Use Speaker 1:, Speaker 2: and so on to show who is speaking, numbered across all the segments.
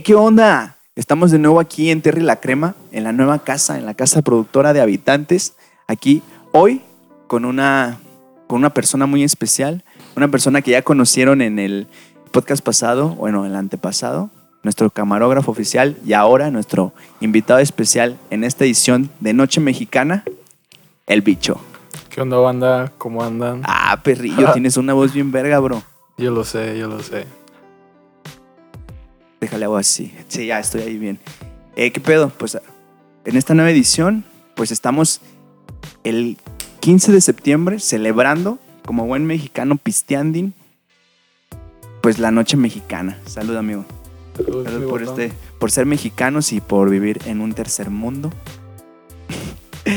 Speaker 1: Hey, ¿qué onda? Estamos de nuevo aquí en Terry La Crema, en la nueva casa, en la casa productora de habitantes. Aquí hoy con una, con una persona muy especial, una persona que ya conocieron en el podcast pasado, bueno, el antepasado, nuestro camarógrafo oficial y ahora nuestro invitado especial en esta edición de Noche Mexicana, el bicho.
Speaker 2: ¿Qué onda, banda? ¿Cómo andan?
Speaker 1: Ah, perrillo, tienes una voz bien verga, bro.
Speaker 2: Yo lo sé, yo lo sé.
Speaker 1: Déjale algo así. Sí, ya estoy ahí bien. Eh, ¿Qué pedo? Pues en esta nueva edición, pues estamos el 15 de septiembre celebrando, como buen mexicano pisteanding, pues la noche mexicana. Salud, amigo.
Speaker 2: Salud,
Speaker 1: Salud por,
Speaker 2: botón.
Speaker 1: este, por ser mexicanos y por vivir en un tercer mundo.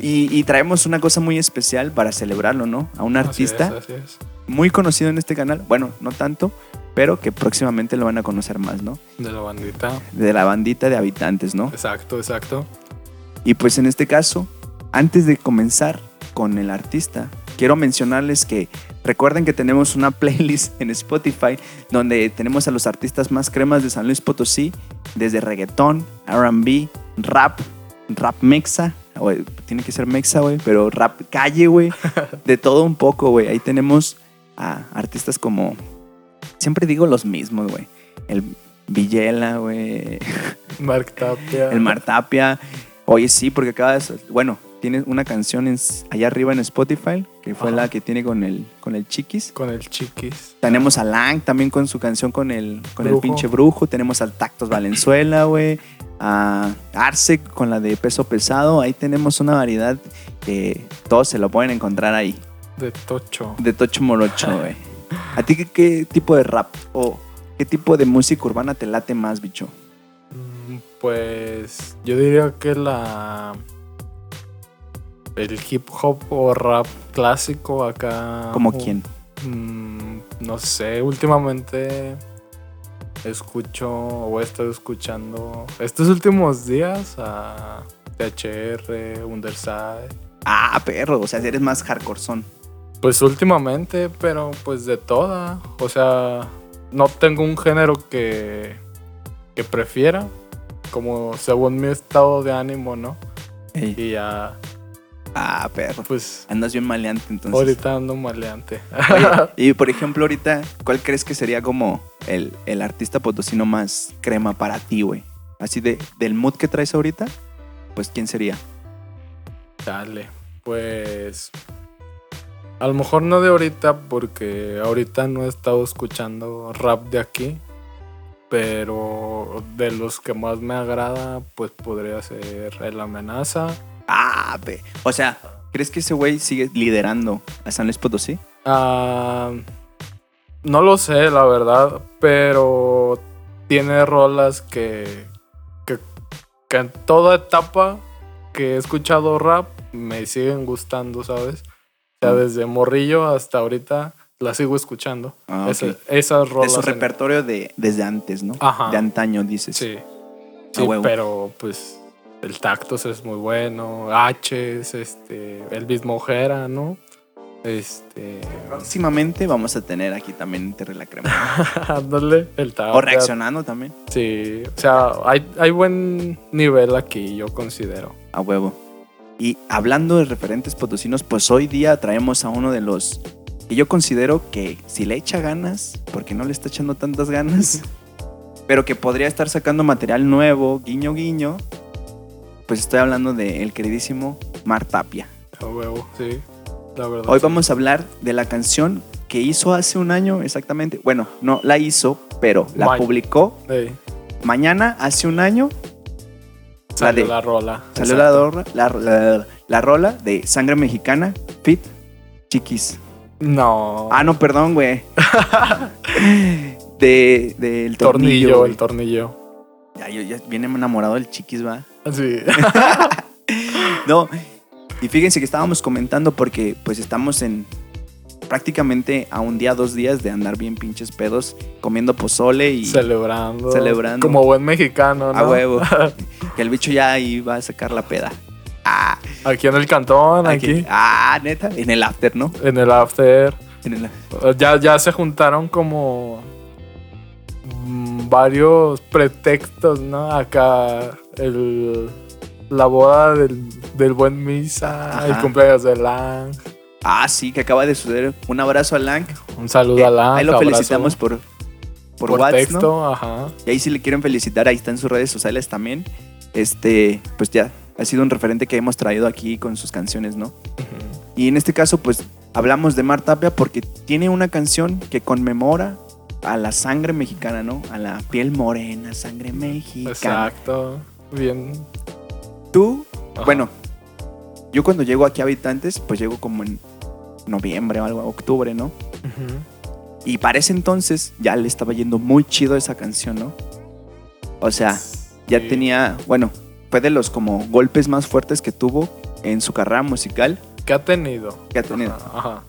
Speaker 1: y, y traemos una cosa muy especial para celebrarlo, ¿no? A un
Speaker 2: Así es,
Speaker 1: artista
Speaker 2: así es.
Speaker 1: muy conocido en este canal. Bueno, no tanto, pero que próximamente lo van a conocer más, ¿no?
Speaker 2: De la bandita.
Speaker 1: De la bandita de habitantes, ¿no?
Speaker 2: Exacto, exacto.
Speaker 1: Y pues en este caso, antes de comenzar con el artista, quiero mencionarles que recuerden que tenemos una playlist en Spotify donde tenemos a los artistas más cremas de San Luis Potosí, desde reggaetón, RB, rap, rap mexa, güey, tiene que ser mexa, güey, pero rap calle, güey, de todo un poco, güey. Ahí tenemos a artistas como, siempre digo los mismos, güey. El Villela, güey.
Speaker 2: Mark Tapia.
Speaker 1: El Mar Tapia. Oye, sí, porque acaba de. Bueno, tiene una canción en- allá arriba en Spotify, que fue
Speaker 2: Ajá.
Speaker 1: la que tiene con el, con el Chiquis.
Speaker 2: Con el chiquis.
Speaker 1: Tenemos a Lang también con su canción con el, con el pinche brujo. Tenemos al Tactos Valenzuela, güey. A Arce con la de peso pesado. Ahí tenemos una variedad que todos se lo pueden encontrar ahí.
Speaker 2: De Tocho.
Speaker 1: De Tocho Morocho, güey. ¿A ti qué, qué tipo de rap o qué tipo de música urbana te late más, bicho?
Speaker 2: Mm, Pues yo diría que la. El hip hop o rap clásico acá.
Speaker 1: ¿Como quién?
Speaker 2: Mm, no sé, últimamente escucho o he estado escuchando estos últimos días a THR, Underside.
Speaker 1: Ah, perro. O sea, eres más hardcore son.
Speaker 2: Pues últimamente, pero pues de toda. O sea, no tengo un género que, que prefiera, como según mi estado de ánimo, ¿no?
Speaker 1: Ey.
Speaker 2: Y ya,
Speaker 1: Ah, perro.
Speaker 2: pues
Speaker 1: Andas bien maleante entonces.
Speaker 2: ahorita ando maleante.
Speaker 1: Oye, y por ejemplo, ahorita, ¿cuál crees que sería como el, el artista potosino más crema para ti, güey? Así de, del mood que traes ahorita, pues ¿quién sería?
Speaker 2: Dale, pues a lo mejor no de ahorita porque ahorita no he estado escuchando rap de aquí, pero de los que más me agrada pues podría ser El Amenaza.
Speaker 1: Ah, pe- o sea, ¿crees que ese güey sigue liderando a San Luis Potosí?
Speaker 2: Ah, no lo sé, la verdad, pero tiene rolas que, que, que en toda etapa que he escuchado rap me siguen gustando, ¿sabes? O sea, desde morrillo hasta ahorita la sigo escuchando.
Speaker 1: Ah,
Speaker 2: Esa-
Speaker 1: ok.
Speaker 2: esas
Speaker 1: De
Speaker 2: rolas.
Speaker 1: su
Speaker 2: en-
Speaker 1: repertorio de, desde antes, ¿no?
Speaker 2: Ajá.
Speaker 1: De antaño, dices.
Speaker 2: Sí. Sí,
Speaker 1: huevo.
Speaker 2: pero pues el Tactos es muy bueno. H es este. Elvis Mojera, ¿no? Este.
Speaker 1: Próximamente vamos a tener aquí también Terre la Crema.
Speaker 2: Ándale, el
Speaker 1: o reaccionando también,
Speaker 2: Sí, o sea, hay, hay buen nivel aquí, yo considero.
Speaker 1: a huevo. Y hablando de referentes potosinos, pues hoy día traemos a uno de los que yo considero que si le echa ganas, porque no le está echando tantas ganas, pero que podría estar sacando material nuevo, guiño guiño, pues estoy hablando del queridísimo Mar Tapia.
Speaker 2: A huevo, sí. La verdad.
Speaker 1: Hoy
Speaker 2: sí.
Speaker 1: vamos a hablar de la canción que hizo hace un año exactamente. Bueno, no la hizo, pero la
Speaker 2: Ma-
Speaker 1: publicó mañana hace un año.
Speaker 2: Salió
Speaker 1: de-
Speaker 2: la rola.
Speaker 1: Salió la, la, la- la rola de Sangre Mexicana, Fit Chiquis.
Speaker 2: No.
Speaker 1: Ah, no, perdón, güey. de, del tornillo.
Speaker 2: tornillo, el tornillo.
Speaker 1: ya, yo ya viene enamorado del Chiquis, va.
Speaker 2: Sí.
Speaker 1: No, y fíjense que estábamos comentando porque pues estamos en prácticamente a un día, dos días de andar bien pinches pedos, comiendo pozole y
Speaker 2: celebrando.
Speaker 1: Celebrando.
Speaker 2: Como buen mexicano, ¿no?
Speaker 1: a huevo. que el bicho ya iba a sacar la peda. Ah,
Speaker 2: Aquí en el cantón, aquí.
Speaker 1: aquí. Ah, neta, en el after, ¿no?
Speaker 2: En el after.
Speaker 1: En el-
Speaker 2: Ya, ya se juntaron como mm, varios pretextos, ¿no? Acá el, la boda del, del buen Misa,
Speaker 1: Ajá.
Speaker 2: el cumpleaños de Lang.
Speaker 1: Ah, sí, que acaba de suceder. Un abrazo a Lang.
Speaker 2: Un saludo
Speaker 1: Eh,
Speaker 2: a Lang.
Speaker 1: ahí lo
Speaker 2: abrazo
Speaker 1: felicitamos por, por,
Speaker 2: por
Speaker 1: WhatsApp,
Speaker 2: texto,
Speaker 1: ¿no?
Speaker 2: ajá.
Speaker 1: Y ahí si le quieren felicitar, ahí está en sus redes sociales también. Este, pues ya, ha sido un referente que hemos traído aquí con sus canciones, ¿no? Y en este caso, pues hablamos de Mar Tapia porque tiene una canción que conmemora a la sangre mexicana, ¿no? A la piel morena, sangre mexicana.
Speaker 2: Exacto. Bien.
Speaker 1: Tú,
Speaker 2: Ajá.
Speaker 1: bueno, yo cuando llego aquí a Habitantes, pues llego como en noviembre o algo, octubre, ¿no? Y para ese entonces ya le estaba yendo muy chido esa canción, ¿no? O sea, ya
Speaker 2: Sí.
Speaker 1: tenía, bueno, fue de los como golpes más fuertes que tuvo en su carrera musical
Speaker 2: ¿Qué ha tenido?
Speaker 1: que ha tenido.
Speaker 2: Ajá, ajá.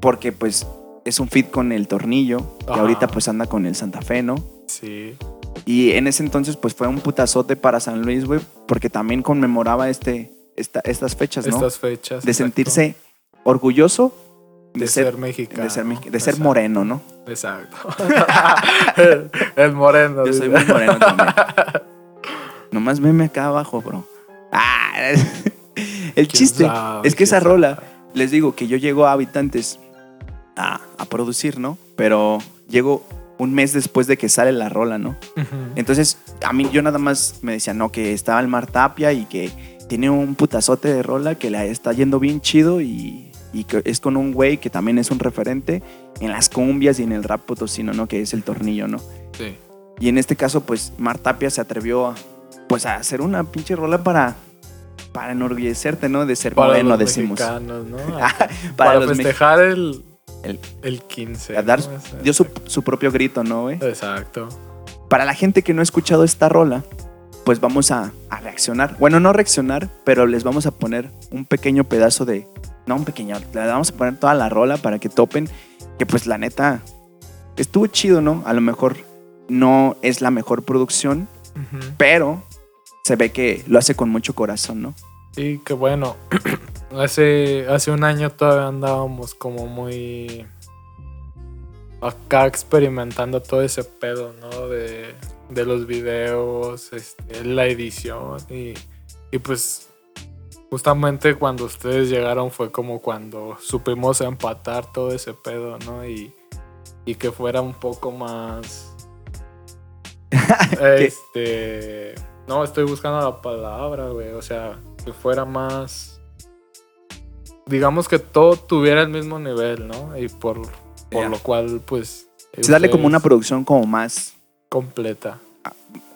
Speaker 1: Porque pues es un fit con el Tornillo, que ahorita pues anda con el Santa Fe, ¿no?
Speaker 2: Sí.
Speaker 1: Y en ese entonces pues fue un putazote para San Luis, güey, porque también conmemoraba este, esta- estas fechas, ¿no?
Speaker 2: Estas fechas.
Speaker 1: de
Speaker 2: exacto.
Speaker 1: sentirse orgulloso de,
Speaker 2: de
Speaker 1: ser,
Speaker 2: ser, mexicano.
Speaker 1: de ser, de ser
Speaker 2: Exacto.
Speaker 1: moreno, ¿no?
Speaker 2: Exacto. el, el moreno.
Speaker 1: Yo soy muy moreno también. Nomás veme acá abajo, bro. Ah, el
Speaker 2: ¿Quién
Speaker 1: chiste
Speaker 2: sabe?
Speaker 1: es que esa
Speaker 2: ¿Quién
Speaker 1: rola, les digo que yo llego a Habitantes a, a producir, ¿no? Pero llego un mes después de que sale la rola, ¿no? Entonces, a mí yo nada más me decía, no, que estaba el Mar Tapia y que tiene un putazote de rola que la está yendo bien chido y, y que es con un güey que también es un referente en las cumbias y en el rap potosino, ¿no? Que es el tornillo, ¿no?
Speaker 2: Sí.
Speaker 1: Y en este caso, pues, Mar Tapia se atrevió a, pues, a hacer una pinche rola para, para enorgullecerte, ¿no? De ser
Speaker 2: Para
Speaker 1: moreno,
Speaker 2: los
Speaker 1: decimos.
Speaker 2: mexicanos, ¿no?
Speaker 1: para
Speaker 2: Para,
Speaker 1: los
Speaker 2: festejar el,
Speaker 1: El-
Speaker 2: el, 15.
Speaker 1: A dar, dio su, su propio grito, ¿no, güey?
Speaker 2: Exacto.
Speaker 1: Para la gente que no ha escuchado esta rola, pues vamos a, a reaccionar. Bueno, no reaccionar, pero les vamos a poner un pequeño pedazo de... No, un pequeño. Le vamos a poner toda la rola para que topen. Que pues la neta... Estuvo chido, ¿no? A lo mejor no es la mejor producción, pero se ve que lo hace con mucho corazón, ¿no?
Speaker 2: Sí, que bueno. hace, hace un año todavía andábamos como muy acá experimentando todo ese pedo, ¿no? De, de los videos, este, la edición y, y pues justamente cuando ustedes llegaron fue como cuando supimos empatar todo ese pedo, ¿no? Y, y que fuera un poco más... este... No, estoy buscando la palabra, güey. O sea, que fuera más... Digamos que todo tuviera el mismo nivel, ¿no? Y por, por lo cual, pues...
Speaker 1: Se darle como una producción como más...
Speaker 2: Completa.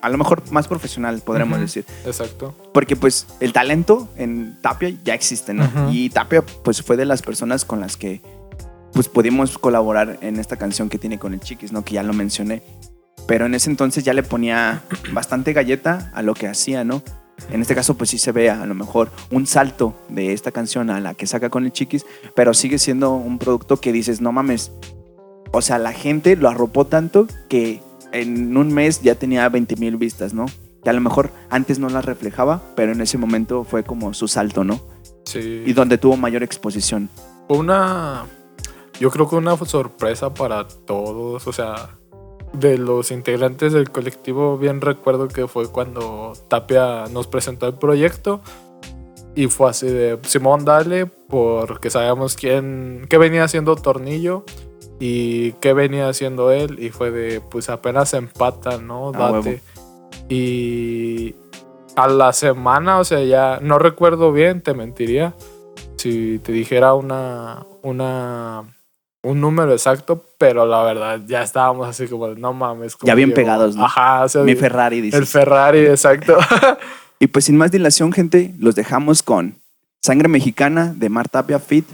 Speaker 1: A lo mejor más profesional, podríamos decir.
Speaker 2: Exacto.
Speaker 1: Porque pues el talento en Tapia ya existe, ¿no? Y Tapia pues fue de las personas con las que pues pudimos colaborar en esta canción que tiene con el Chiquis, ¿no? Que ya lo mencioné. Pero en ese entonces ya le ponía bastante galleta a lo que hacía, ¿no? En este caso pues sí se ve a lo mejor un salto de esta canción a la que saca con el Chiquis, pero sigue siendo un producto que dices, no mames. O sea, la gente lo arropó tanto que en un mes ya tenía 20 mil vistas, ¿no? Que a lo mejor antes no las reflejaba, pero en ese momento fue como su salto, ¿no?
Speaker 2: Sí.
Speaker 1: Y donde tuvo mayor exposición.
Speaker 2: Fue una. Yo creo que una sorpresa para todos. O sea, de los integrantes del colectivo, bien recuerdo que fue cuando Tapia nos presentó el proyecto. Y fue así de Simón, dale, porque sabíamos quién, qué venía haciendo Tornillo y qué venía haciendo él. Y fue de, pues apenas empatan, ¿no?
Speaker 1: A
Speaker 2: Date. Y a la semana, o sea, ya no recuerdo bien, te mentiría si te dijera una, una, un número exacto, pero la verdad ya estábamos así como, no mames. ¿cómo
Speaker 1: Ya bien
Speaker 2: llegó?".
Speaker 1: pegados, ¿no?
Speaker 2: Ajá, o sea,
Speaker 1: Mi Ferrari dice.
Speaker 2: el Ferrari, exacto.
Speaker 1: y pues sin más dilación, gente, los dejamos con Sangre Mexicana de Mar Tapia Fit,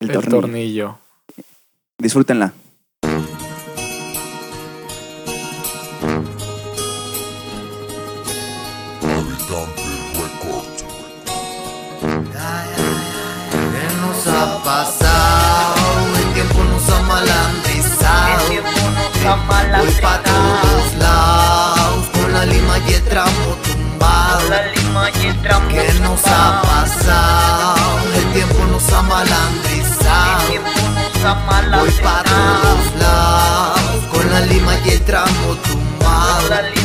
Speaker 1: el,
Speaker 2: el
Speaker 1: tornillo.
Speaker 2: tornillo.
Speaker 1: Disfrútenla.
Speaker 3: ¿Qué nos ha pasado? El tiempo nos ha malandrizado. Voy pa' todos lados con la lima y el tramo tumbado. ¿Qué nos ha pasado? El tiempo nos ha malandrizado. Voy pa' todos lados con la lima y el tramo tumbado.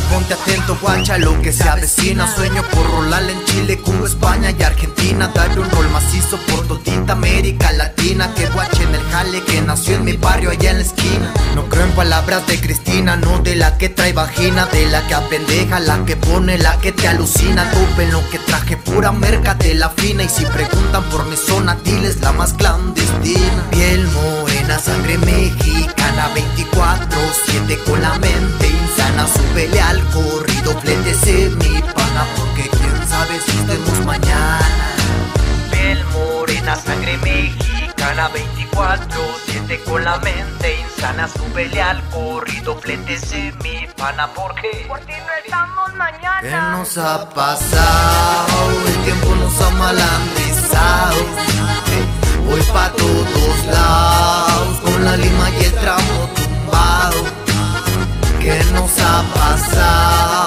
Speaker 3: Ponte atento, guacha, lo que se avecina. Sueño por rolar en Chile, Cuba, España y Argentina. Darle un rol macizo por todita América Latina. Que guache en el jale que nació en mi barrio allá en la esquina. No creo en palabras de Cristina, no de la que trae vagina De la que apendeja, la que pone, la que te alucina. Topen lo que traje, pura merca de la fina. Y si preguntan por mi zona, diles la más clandestina. Piel morena, sangre mexicana 24-7 con la mente insana Súbele al corrido, flétese mi pana Porque quién sabe si estemos mañana Piel morena, sangre mexicana 24-7 con la mente insana Súbele al corrido, flétese mi pana Porque
Speaker 4: Por ti no estamos mañana.
Speaker 3: ¿Qué nos ha pasado? El tiempo nos ha malandrizado. Voy pa' todos lados con la lima y el tramo tumbado. ¿Qué nos ha pasado?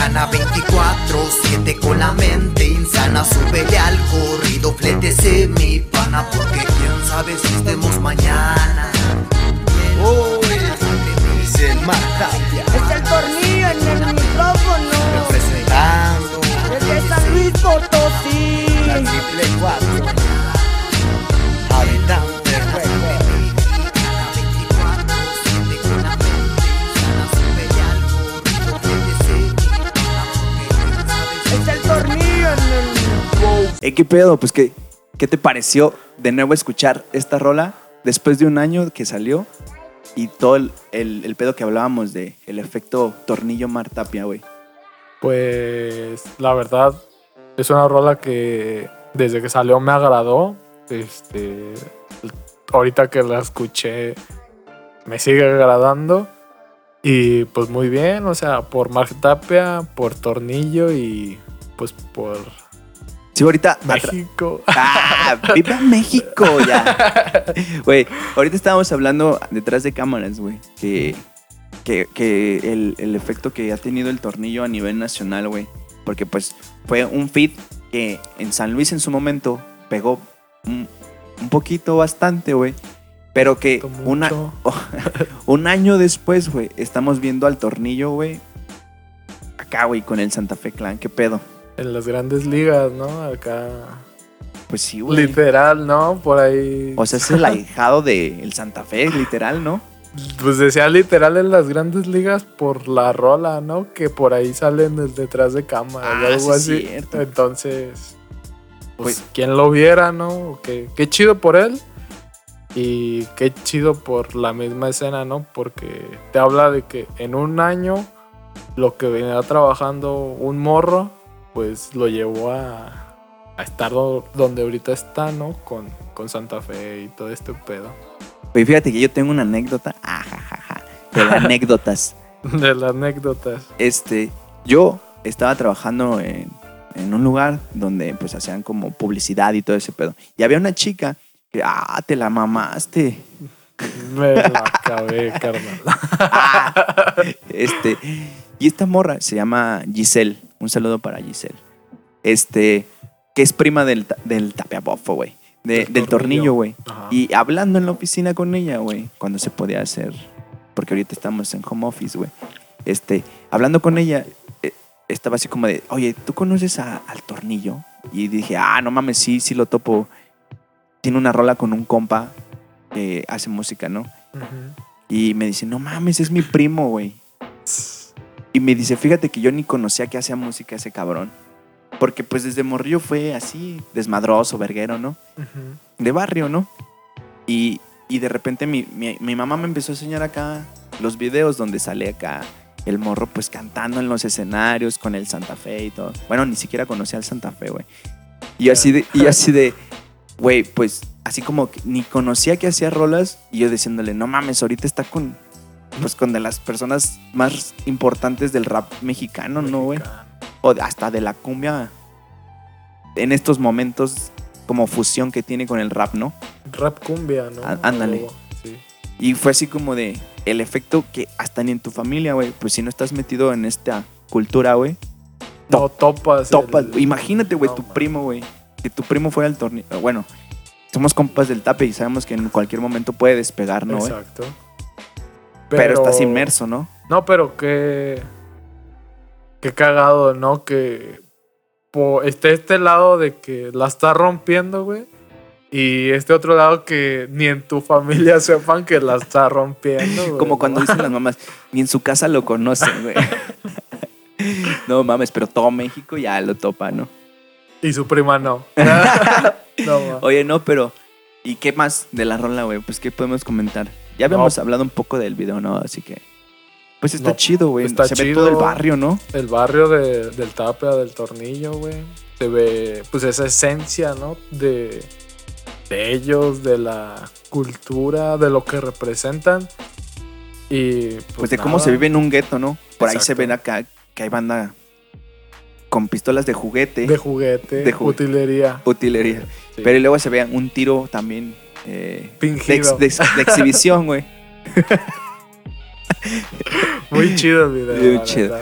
Speaker 4: Gana 24-7
Speaker 3: con la mente insana. Súbele al corrido, flétese mi pana Porque quién sabe si estemos mañana. Oh, es el
Speaker 4: tornillo en el micrófono.
Speaker 3: Representando
Speaker 4: Desde San Luis Potosí.
Speaker 3: La triple
Speaker 4: 4 el.
Speaker 1: Eh, ¿Qué pedo? Pues, ¿qué, ¿qué te pareció de nuevo escuchar esta rola después de un año que salió? Y todo el, el- el pedo que hablábamos de el efecto tornillo Martapia, güey.
Speaker 2: Pues la verdad es una rola que desde que salió me agradó. Este, ahorita que la escuché me sigue agradando. Y pues muy bien, o sea, por Mark Tapia, por Tornillo y pues por
Speaker 1: Sí, ahorita...
Speaker 2: México.
Speaker 1: ¡Ah! ¡Viva México! Ya. Güey, ahorita estábamos hablando detrás de cámaras, güey. Que, que, que el, el efecto que ha tenido el tornillo a nivel nacional, güey. Porque pues fue un feed que en San Luis en su momento pegó un, un poquito bastante, güey. Pero que una, un año después, güey, estamos viendo al tornillo, güey. Acá, güey, con el Santa Fe Clan. ¿Qué pedo?
Speaker 2: En las grandes ligas, ¿no? Acá.
Speaker 1: Pues sí, güey.
Speaker 2: Literal, ¿no? Por ahí.
Speaker 1: O sea, es el ahijado del Santa Fe, literal, ¿no?
Speaker 2: Pues decía literal en las grandes ligas por la rola, ¿no? Que por ahí salen detrás de cámara
Speaker 1: Ah,
Speaker 2: o algo
Speaker 1: sí,
Speaker 2: así.
Speaker 1: cierto.
Speaker 2: Entonces, pues,
Speaker 1: Pues-
Speaker 2: quien lo viera, ¿no? Qué, qué chido por él. Y qué chido por la misma escena, ¿no? Porque te habla de que en un año lo que venía trabajando un morro, pues lo llevó a, a estar do- donde ahorita está, ¿no? Con, con Santa Fe y todo este pedo.
Speaker 1: Oye, fíjate que yo tengo una anécdota. Ajajaja. De las anécdotas.
Speaker 2: De las anécdotas.
Speaker 1: Este, yo estaba trabajando en, en un lugar donde pues hacían como publicidad y todo ese pedo. Y había una chica que, ah, te la mamaste.
Speaker 2: Me la acabé, carnal.
Speaker 1: Ah, este, Y esta morra se llama Giselle. Un saludo para Giselle. Este, que es prima del, del tapeabofo, güey. De-
Speaker 2: Del
Speaker 1: tornillo, güey. Y hablando en la oficina con ella, güey, cuando se podía hacer, porque ahorita estamos en home office, güey. Este, hablando con ella, eh, estaba así como de, oye, ¿tú conoces a- al tornillo? Y dije, ah, no mames, sí, sí lo topo. Tiene una rola con un compa que hace música, ¿no? Y me dice, no mames, es mi primo, güey. Y me dice, fíjate que yo ni conocía que hacía música ese cabrón. Porque pues desde morrillo fue así, desmadroso, verguero, ¿no?
Speaker 2: Ujú.
Speaker 1: De barrio, ¿no? Y, y de repente mi, mi- mi mamá me empezó a enseñar acá los videos donde sale acá el morro pues cantando en los escenarios con el Santa Fe y todo. Bueno, ni siquiera conocía al Santa Fe, güey. Y yo así de, y así de, güey, pues así como que ni conocía que hacía rolas y yo diciéndole, no mames, ahorita está con, pues con de las personas más importantes del rap mexicano, ¿no, güey? O hasta de la cumbia en estos momentos como fusión que tiene con el rap, ¿no?
Speaker 2: Rap cumbia, ¿no?
Speaker 1: Á- ándale.
Speaker 2: Sí.
Speaker 1: Y fue así como de el efecto que hasta ni en tu familia, güey, pues si no estás metido en esta cultura, güey,
Speaker 2: No topas.
Speaker 1: topas.
Speaker 2: el-
Speaker 1: Imagínate, güey,
Speaker 2: no,
Speaker 1: tu
Speaker 2: man.
Speaker 1: primo, güey, que tu primo fuera al torneo. Bueno, somos compas del tape y sabemos que en cualquier momento puede despegar, ¿no, güey?
Speaker 2: Exacto.
Speaker 1: Pero, estás inmerso, ¿no?
Speaker 2: No, pero qué. Qué cagado, ¿no? Que esté este lado de que la está rompiendo, güey. Y este otro lado que ni en tu familia sepan que la está rompiendo, güey.
Speaker 1: Como cuando dicen las mamás, ni en su casa lo conocen, güey. no mames, pero todo México ya lo topa, ¿no?
Speaker 2: Y su prima no. no.
Speaker 1: Oye, no, pero ¿y qué más de la rola, güey? Pues qué podemos comentar. Ya habíamos
Speaker 2: No.
Speaker 1: hablado un poco del video, ¿no? Así que pues está
Speaker 2: No,
Speaker 1: chido, güey.
Speaker 2: está
Speaker 1: Se ve todo el barrio, ¿no?
Speaker 2: El barrio de- del Tapia, del Tornillo, güey. Se ve, pues, esa esencia, ¿no? De, de ellos, de la cultura, de lo que representan. Y pues,
Speaker 1: Pues, de cómo se vive en un gueto, ¿no? Por ahí se ven acá que hay banda con pistolas de juguete,
Speaker 2: De juguete,
Speaker 1: De juguete.
Speaker 2: utilería.
Speaker 1: utilería.
Speaker 2: Sí.
Speaker 1: Pero y luego se ve un tiro también eh, de, ex-
Speaker 2: Fingido.
Speaker 1: de ex- de exhibición, güey.
Speaker 2: Muy chido el video.
Speaker 1: Muy chido.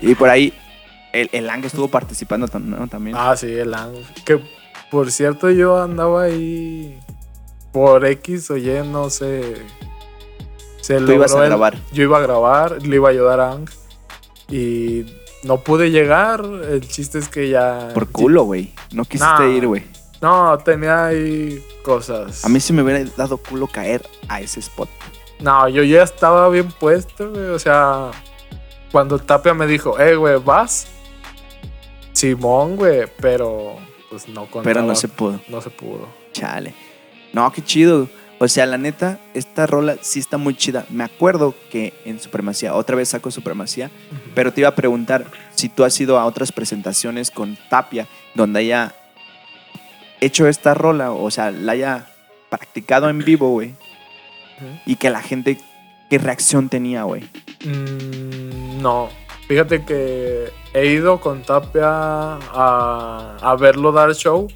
Speaker 1: Y por ahí el, el Ang estuvo participando también.
Speaker 2: Ah, sí, el ángel. Que por cierto, yo andaba ahí por X o Y, no sé. Se
Speaker 1: Tú ibas a
Speaker 2: el-
Speaker 1: grabar.
Speaker 2: Yo iba a grabar, le iba a ayudar a Ang. Y no pude llegar. El chiste es que ya.
Speaker 1: Por culo, güey. No quisiste
Speaker 2: Nah.
Speaker 1: ir, güey.
Speaker 2: No, tenía ahí cosas.
Speaker 1: A mí sí me hubiera dado culo caer a ese spot.
Speaker 2: No, yo ya estaba bien puesto, güey. O sea, cuando Tapia me dijo, eh, güey, ¿vas? Simón, güey, pero pues no contaba.
Speaker 1: Pero no se pudo.
Speaker 2: No se pudo.
Speaker 1: Chale. No, qué chido. O sea, la neta, esta rola sí está muy chida. Me acuerdo que en Supremacía, otra vez saco Supremacía, pero te iba a preguntar si tú has ido a otras presentaciones con Tapia donde haya hecho esta rola, o sea, la haya practicado en vivo, güey, y que la gente, ¿qué reacción tenía, güey?
Speaker 2: Mm, no. Fíjate que he ido con Tapia a, a verlo dar show,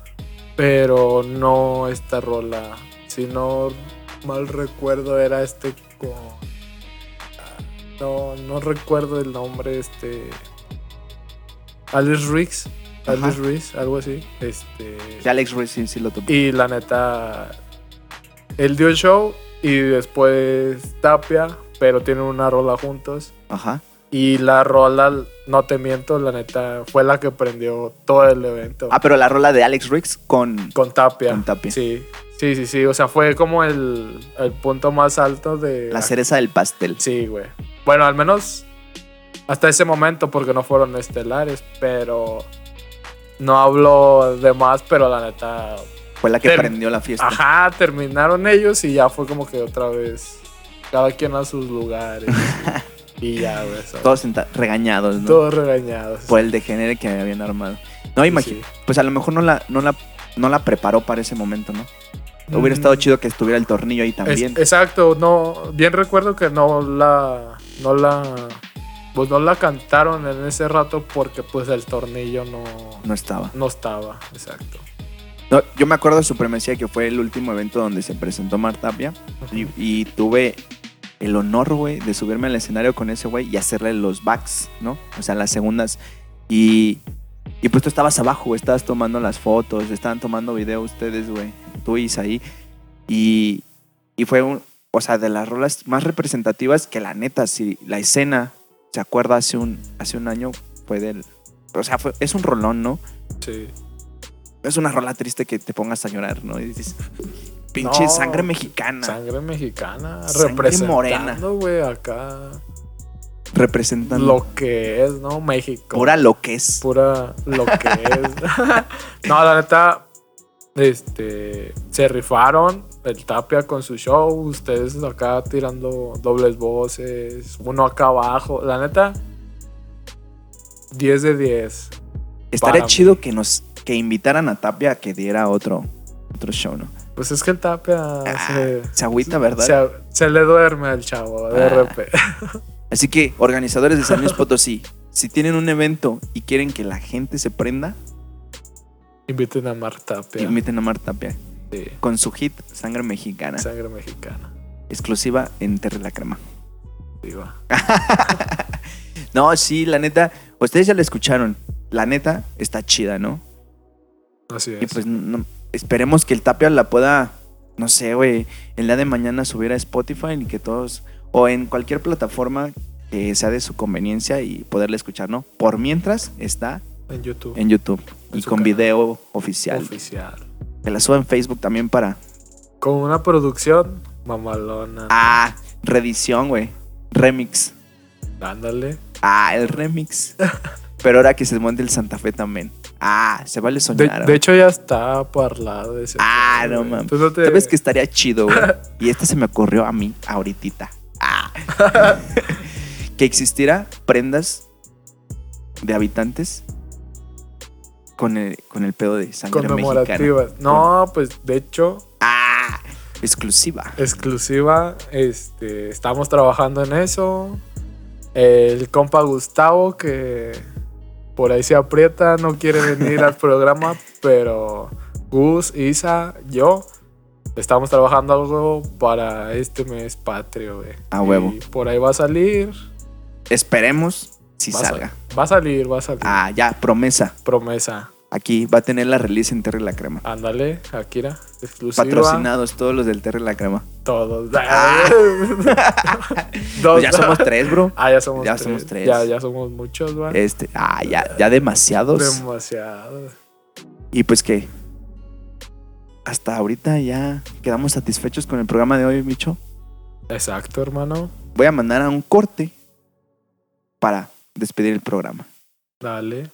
Speaker 2: pero no esta rola. Si no mal recuerdo, era este con. No, no recuerdo el nombre, este. Alice Riggs. Alice Riggs, algo así. Este.
Speaker 1: Que Alex Ruiz sí, sí lo topó.
Speaker 2: Y la neta, él dio el show y después Tapia, pero tienen una rola juntos.
Speaker 1: Ajá.
Speaker 2: Y la rola, no te miento, la neta, fue la que prendió todo el evento.
Speaker 1: Ah, pero la rola de Alex Riggs con...
Speaker 2: con Tapia.
Speaker 1: con Tapia.
Speaker 2: Sí, sí, sí, sí. O sea, fue como el, el punto más alto de...
Speaker 1: La cereza del pastel.
Speaker 2: Sí, güey. Bueno, al menos hasta ese momento, porque no fueron estelares, pero no hablo de más, pero la neta.
Speaker 1: Fue la que prendió la fiesta.
Speaker 2: Ajá, terminaron ellos y ya fue como que otra vez cada quien a sus lugares. y ya, güey.
Speaker 1: Todos senta- regañados, ¿no?
Speaker 2: Todos regañados.
Speaker 1: Por el degenere que habían armado. No, imagino.
Speaker 2: sí.
Speaker 1: Pues a lo mejor no la, no la, no la preparó para ese momento, ¿no? Hubiera
Speaker 2: Mm.
Speaker 1: estado chido que estuviera el tornillo ahí
Speaker 2: Es-
Speaker 1: también.
Speaker 2: exacto, no, bien recuerdo que no la, no la, pues no la cantaron en ese rato porque pues el tornillo no,
Speaker 1: No estaba.
Speaker 2: no estaba, exacto.
Speaker 1: No, yo me acuerdo de Supremacía que fue el último evento donde se presentó Martapia y, y tuve el honor, güey, de subirme al escenario con ese güey y hacerle los backs, ¿no? O sea, las segundas. Y, y pues tú estabas abajo, güey, estabas tomando las fotos, estaban tomando video ustedes, güey, tú y Isaí. Y, y fue, un, o sea, de las rolas más representativas que la neta, si la escena se acuerda hace un, hace un año, fue del... O sea, fue- es un rolón, ¿no?
Speaker 2: Sí.
Speaker 1: Es una rola triste que te pongas a llorar, ¿no? Y dices, pinche
Speaker 2: No,
Speaker 1: sangre mexicana.
Speaker 2: Sangre mexicana.
Speaker 1: Sangre
Speaker 2: representando,
Speaker 1: morena.
Speaker 2: güey, acá.
Speaker 1: representando
Speaker 2: Lo que es, ¿no? México.
Speaker 1: pura lo que es.
Speaker 2: pura lo que es. no, la neta, este, se rifaron el Tapia con su show, ustedes acá tirando dobles voces, uno acá abajo. La neta, 10 de 10.
Speaker 1: Estaría chido que nos que invitaran a Tapia a que diera otro, otro show, ¿no?
Speaker 2: Pues es que el Tapia
Speaker 1: Ah,
Speaker 2: se,
Speaker 1: se agüita, ¿verdad?
Speaker 2: se, se le duerme al chavo, de
Speaker 1: Ah.
Speaker 2: repente.
Speaker 1: Así que, organizadores de San Luis Potosí, si tienen un evento y quieren que la gente se prenda,
Speaker 2: Inviten a Mar Tapia.
Speaker 1: inviten a Mar Tapia
Speaker 2: Sí,
Speaker 1: con su hit Sangre Mexicana,
Speaker 2: sangre mexicana.
Speaker 1: exclusiva en Terre la Crema.
Speaker 2: Sí, va.
Speaker 1: No, sí, la neta, ustedes ya la escucharon. La neta está chida, ¿no?
Speaker 2: Así es.
Speaker 1: Y pues no- esperemos que el Tapia la pueda, no sé, güey, el día de mañana subir a Spotify y que todos, o en cualquier plataforma que sea de su conveniencia y poderla escuchar, ¿no? Por mientras está
Speaker 2: en YouTube.
Speaker 1: en YouTube
Speaker 2: En
Speaker 1: y con
Speaker 2: canal.
Speaker 1: video oficial.
Speaker 2: Oficial.
Speaker 1: Que la suba en Facebook también para,
Speaker 2: Con una producción mamalona.
Speaker 1: ah, reedición, güey, remix.
Speaker 2: Ándale.
Speaker 1: Ah, el remix. Pero ahora que se monte el Santa Fe también. Ah, se vale soñar.
Speaker 2: de hecho, ya está parlado ese.
Speaker 1: Ah, no mames.
Speaker 2: No te-
Speaker 1: ¿Sabes que estaría chido, güey? Y este se me ocurrió a mí, ahorita. Ah. que existiera prendas de habitantes con el, con el pedo de sangre mexicana.
Speaker 2: Conmemorativas. No, pues de hecho,
Speaker 1: Ah, exclusiva.
Speaker 2: exclusiva. Este, estamos trabajando en eso. El compa Gustavo, que por ahí se aprieta, no quiere venir al programa, pero Gus, Isa, yo. Estamos trabajando algo para este mes patrio, güey.
Speaker 1: A huevo.
Speaker 2: Y por ahí va a salir.
Speaker 1: Esperemos si
Speaker 2: va
Speaker 1: salga.
Speaker 2: sal- va a salir, va a salir.
Speaker 1: Ah, ya, promesa.
Speaker 2: Promesa.
Speaker 1: Aquí va a tener la release en Terre la Crema.
Speaker 2: Ándale, Akira. Exclusiva.
Speaker 1: Patrocinados todos los del Terre la Crema.
Speaker 2: Todos.
Speaker 1: Ah. Pues ya somos tres, bro.
Speaker 2: Ah, ya somos
Speaker 1: Ya
Speaker 2: tres.
Speaker 1: somos tres.
Speaker 2: Ya, ya somos muchos, va.
Speaker 1: Este, ah, ya, ya demasiados.
Speaker 2: Demasiado.
Speaker 1: Y pues que hasta ahorita ya quedamos satisfechos con el programa de hoy, bicho.
Speaker 2: Exacto, hermano.
Speaker 1: Voy a mandar a un corte para despedir el programa.
Speaker 2: Dale.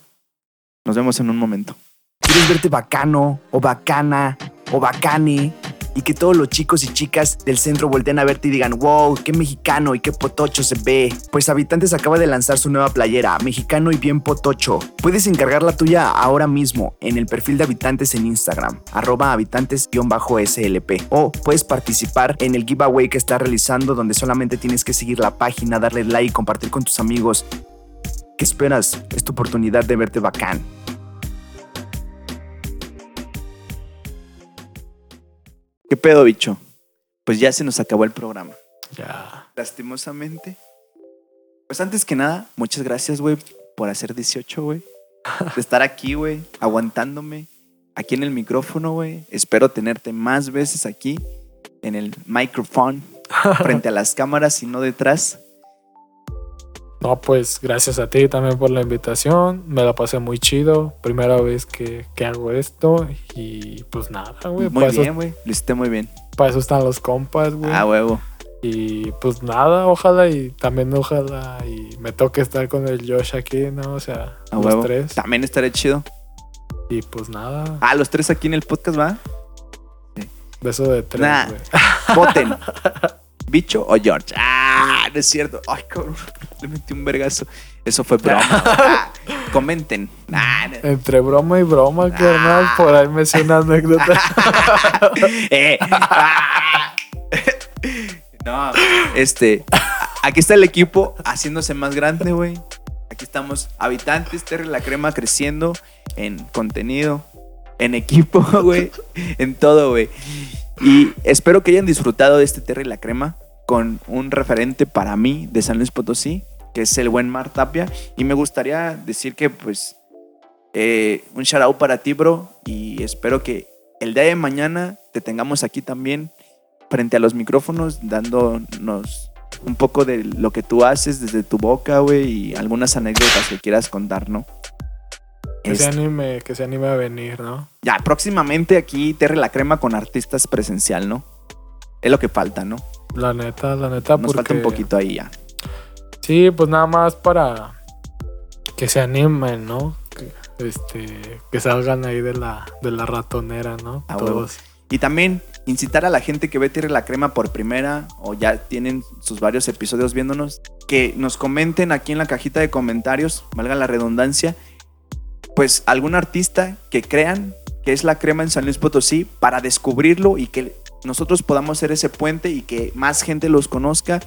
Speaker 1: Nos vemos en un momento.
Speaker 5: ¿Quieres verte bacano o bacana o bacane? Y que todos los chicos y chicas del centro volteen a verte y digan, wow, qué mexicano y qué potocho se ve. Pues Habitantes acaba de lanzar su nueva playera, mexicano y bien potocho. Puedes encargar la tuya ahora mismo en el perfil de Habitantes en Instagram, arroba habitantes-slp. O puedes participar en el giveaway que está realizando donde solamente tienes que seguir la página, darle like y compartir con tus amigos. ¿Qué esperas? Es tu oportunidad de verte bacán.
Speaker 1: ¿Qué pedo, bicho? Pues ya se nos acabó el programa.
Speaker 2: Ya.
Speaker 1: Lastimosamente. Pues antes que nada, muchas gracias, güey, por hacer 18, güey. De estar aquí, güey, aguantándome. Aquí en el micrófono, güey. Espero tenerte más veces aquí en el micrófono, frente a las cámaras y no detrás.
Speaker 2: No, pues gracias a ti también por la invitación. Me la pasé muy chido. Primera vez que, que hago esto. Y pues nada, güey.
Speaker 1: Muy bien, güey. Lo hiciste muy bien.
Speaker 2: para eso están los compas, güey.
Speaker 1: Ah, huevo.
Speaker 2: Y pues nada, ojalá y también ojalá y me toque estar con el Josh aquí, ¿no? O sea,
Speaker 1: A
Speaker 2: los
Speaker 1: huevo.
Speaker 2: tres.
Speaker 1: También estaré chido.
Speaker 2: Y pues nada,
Speaker 1: Ah, los tres aquí en el podcast, ¿va?
Speaker 2: beso de tres,
Speaker 1: Nah.
Speaker 2: güey.
Speaker 1: Voten. ¿Bicho o George? Ah, no es cierto. Ay, cabrón. Le metí un vergazo. Eso fue broma. Ah, comenten. Nah, no.
Speaker 2: Entre broma y broma, carnal,
Speaker 1: Ah.
Speaker 2: por ahí me sé una anécdota.
Speaker 1: Eh, ah. No, este. Aquí está el equipo haciéndose más grande, güey. Aquí estamos, habitantes, Terry la Crema creciendo en contenido, en equipo, güey, en todo, güey. Y espero que hayan disfrutado de este Terry la Crema. con un referente para mí de San Luis Potosí, que es el buen Mar Tapia. Y me gustaría decir que, pues, eh, un shout out para ti, bro. Y espero que el día de mañana te tengamos aquí también frente a los micrófonos, dándonos un poco de lo que tú haces desde tu boca, güey, y algunas anécdotas que quieras contar, ¿no?
Speaker 2: Que se
Speaker 1: Este,
Speaker 2: anime, que se anime a venir, ¿no?
Speaker 1: ya, próximamente aquí Terre la Crema con artistas presencial, ¿no? Es lo que falta, ¿no?
Speaker 2: La neta, la neta,
Speaker 1: Nos falta un
Speaker 2: porque-
Speaker 1: poquito ahí ya.
Speaker 2: Sí, pues nada más para que se animen, ¿no? Que, este, que salgan ahí de la, de la ratonera, ¿no? Todos.
Speaker 1: Y también incitar a la gente que ve Tierra la Crema por primera o ya tienen sus varios episodios viéndonos, que nos comenten aquí en la cajita de comentarios, valga la redundancia, pues algún artista que crean que es la crema en San Luis Potosí para descubrirlo y que nosotros podamos ser ese puente y que más gente los conozca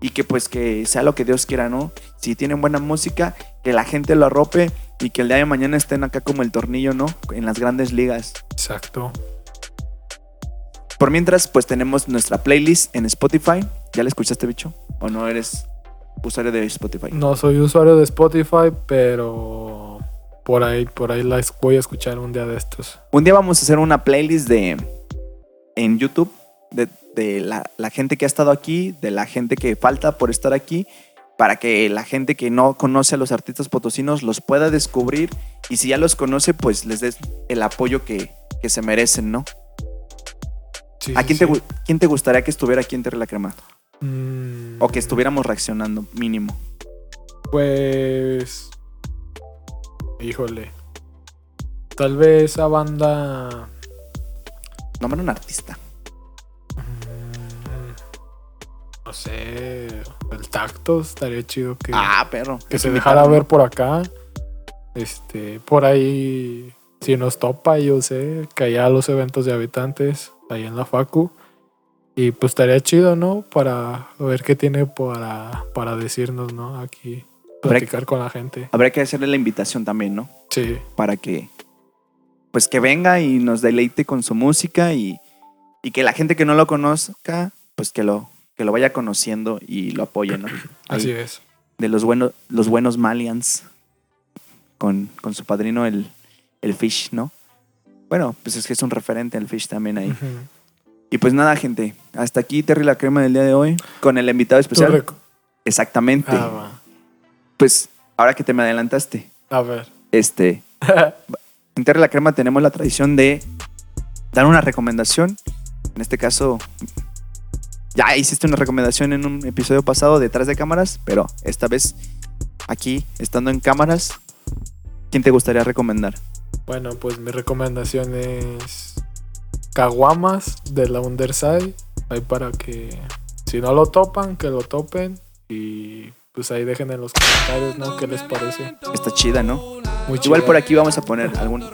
Speaker 1: y que pues que sea lo que Dios quiera, ¿no? Si tienen buena música, que la gente lo arrope y que el día de mañana estén acá como el tornillo, ¿no? En las grandes ligas.
Speaker 2: Exacto.
Speaker 1: Por mientras, pues tenemos nuestra playlist en Spotify. ¿Ya la escuchaste, bicho? ¿O no eres usuario de Spotify?
Speaker 2: No soy usuario de Spotify, pero por ahí, por ahí la es- voy a escuchar un día de estos.
Speaker 1: Un día vamos a hacer una playlist de en YouTube de, de la, la gente que ha estado aquí, de la gente que falta por estar aquí, para que la gente que no conoce a los artistas potosinos los pueda descubrir y si ya los conoce, pues les des el apoyo que, que se merecen, ¿no?
Speaker 2: Sí,
Speaker 1: ¿A quién te,
Speaker 2: sí.
Speaker 1: quién te gustaría que estuviera aquí en Terre la Crema?
Speaker 2: Mm,
Speaker 1: O que estuviéramos reaccionando, mínimo.
Speaker 2: Pues. Híjole. Tal vez esa banda.
Speaker 1: Nombra un artista.
Speaker 2: mm, No sé. El tacto estaría chido que,
Speaker 1: Ah, perro.
Speaker 2: que se dejara ver por acá. Este. Por ahí. Si nos topa, yo sé. Que allá los eventos de habitantes. Ahí en la Facu. Y pues estaría chido, ¿no? Para ver qué tiene para, para decirnos, ¿no? Aquí.
Speaker 1: Habrá-
Speaker 2: Platicar con la gente.
Speaker 1: Habría que hacerle la invitación también, ¿no?
Speaker 2: Sí.
Speaker 1: Para que, pues que venga y nos deleite con su música y, y que la gente que no lo conozca, pues que lo, que lo vaya conociendo y lo apoye, ¿no? Ahí,
Speaker 2: Así es.
Speaker 1: De los buenos, los buenos Malians con, con su padrino el, el Fish, ¿no? Bueno, pues es que es un referente el Fish también ahí. Y pues nada, gente, hasta aquí Terry la crema del día de hoy con el invitado especial. Exactamente.
Speaker 2: Ah.
Speaker 1: Pues ahora que te me adelantaste,
Speaker 2: A ver.
Speaker 1: este, en Terra la Crema tenemos la tradición de dar una recomendación. En este caso, ya hiciste una recomendación en un episodio pasado detrás de cámaras, pero esta vez aquí, estando en cámaras, ¿quién te gustaría recomendar?
Speaker 2: Bueno, pues mi recomendación es Caguamas de la Underside. Ahí para que si no lo topan, que lo topen. Y pues ahí dejen en los comentarios, ¿no? ¿Qué les parece?
Speaker 1: Está chida, ¿no?
Speaker 2: Muy
Speaker 1: Igual
Speaker 2: chida.
Speaker 1: por aquí vamos a poner algún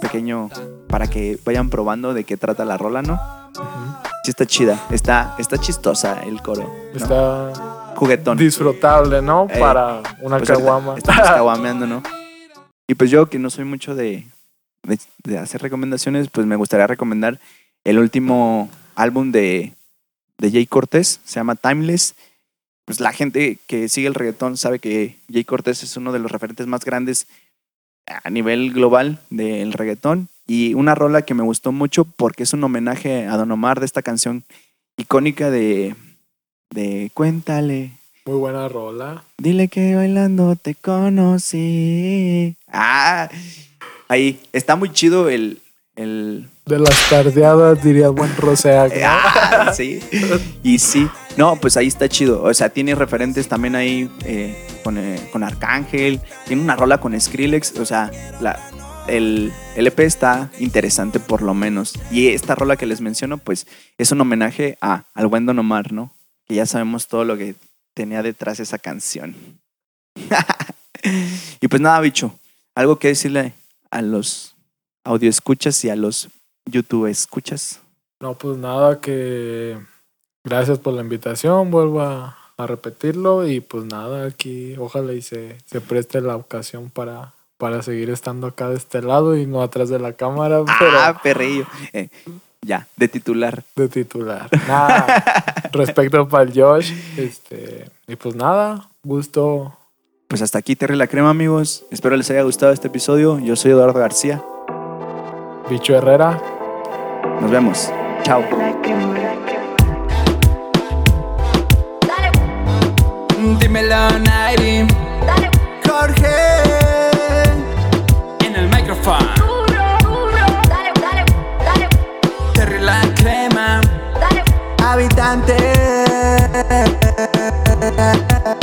Speaker 1: pequeño para que vayan probando de qué trata la rola, ¿no?
Speaker 2: Ujú.
Speaker 1: Sí está chida, está, está chistosa el coro. ¿no?
Speaker 2: Está
Speaker 1: Juguetón.
Speaker 2: disfrutable, ¿no?
Speaker 1: Ey,
Speaker 2: Para una
Speaker 1: Pues
Speaker 2: caguama.
Speaker 1: Estamos caguameando, ¿no? Y pues yo, que no soy mucho de, de, de hacer recomendaciones, pues me gustaría recomendar el último álbum de, de Jay Cortés, se llama Timeless. Pues la gente que sigue el reggaetón sabe que Jay Cortés es uno de los referentes más grandes a nivel global del reggaetón. Y una rola que me gustó mucho porque es un homenaje a Don Omar de esta canción icónica de, de Cuéntale,
Speaker 2: Muy buena rola.
Speaker 1: Dile que bailando te conocí. Ah, ahí está muy chido el. el
Speaker 2: De las tardeadas, diría buen Roseac. ¿no?
Speaker 1: ah, sí. Y sí. No, pues ahí está chido. O sea, tiene referentes también ahí eh, con, eh, con Arcángel. Tiene una rola con Skrillex. O sea, la, el, el EP está interesante por lo menos. Y esta rola que les menciono, pues es un homenaje a, al buen Don Omar, ¿no? Que ya sabemos todo lo que tenía detrás esa canción. y pues nada, bicho. Algo que decirle a los audio escuchas y a los YouTube escuchas.
Speaker 2: No, pues nada, que gracias por la invitación, vuelvo a, a repetirlo y pues nada, aquí ojalá y se, se preste la ocasión para, para seguir estando acá de este lado y no atrás de la cámara, pero
Speaker 1: Ah, perrillo. Eh, Ya, de titular.
Speaker 2: de titular. Nada, respecto para el Josh, este, y pues nada, gusto.
Speaker 1: Pues hasta aquí Terry la Crema, amigos. Espero les haya gustado este episodio. Yo soy Eduardo García.
Speaker 2: Bicho Herrera,
Speaker 1: Nos vemos. Chao.
Speaker 6: Dímelo, Nairi. Jorge. En el micrófono. Terry la crema. Habitante.
Speaker 4: Dale, dale.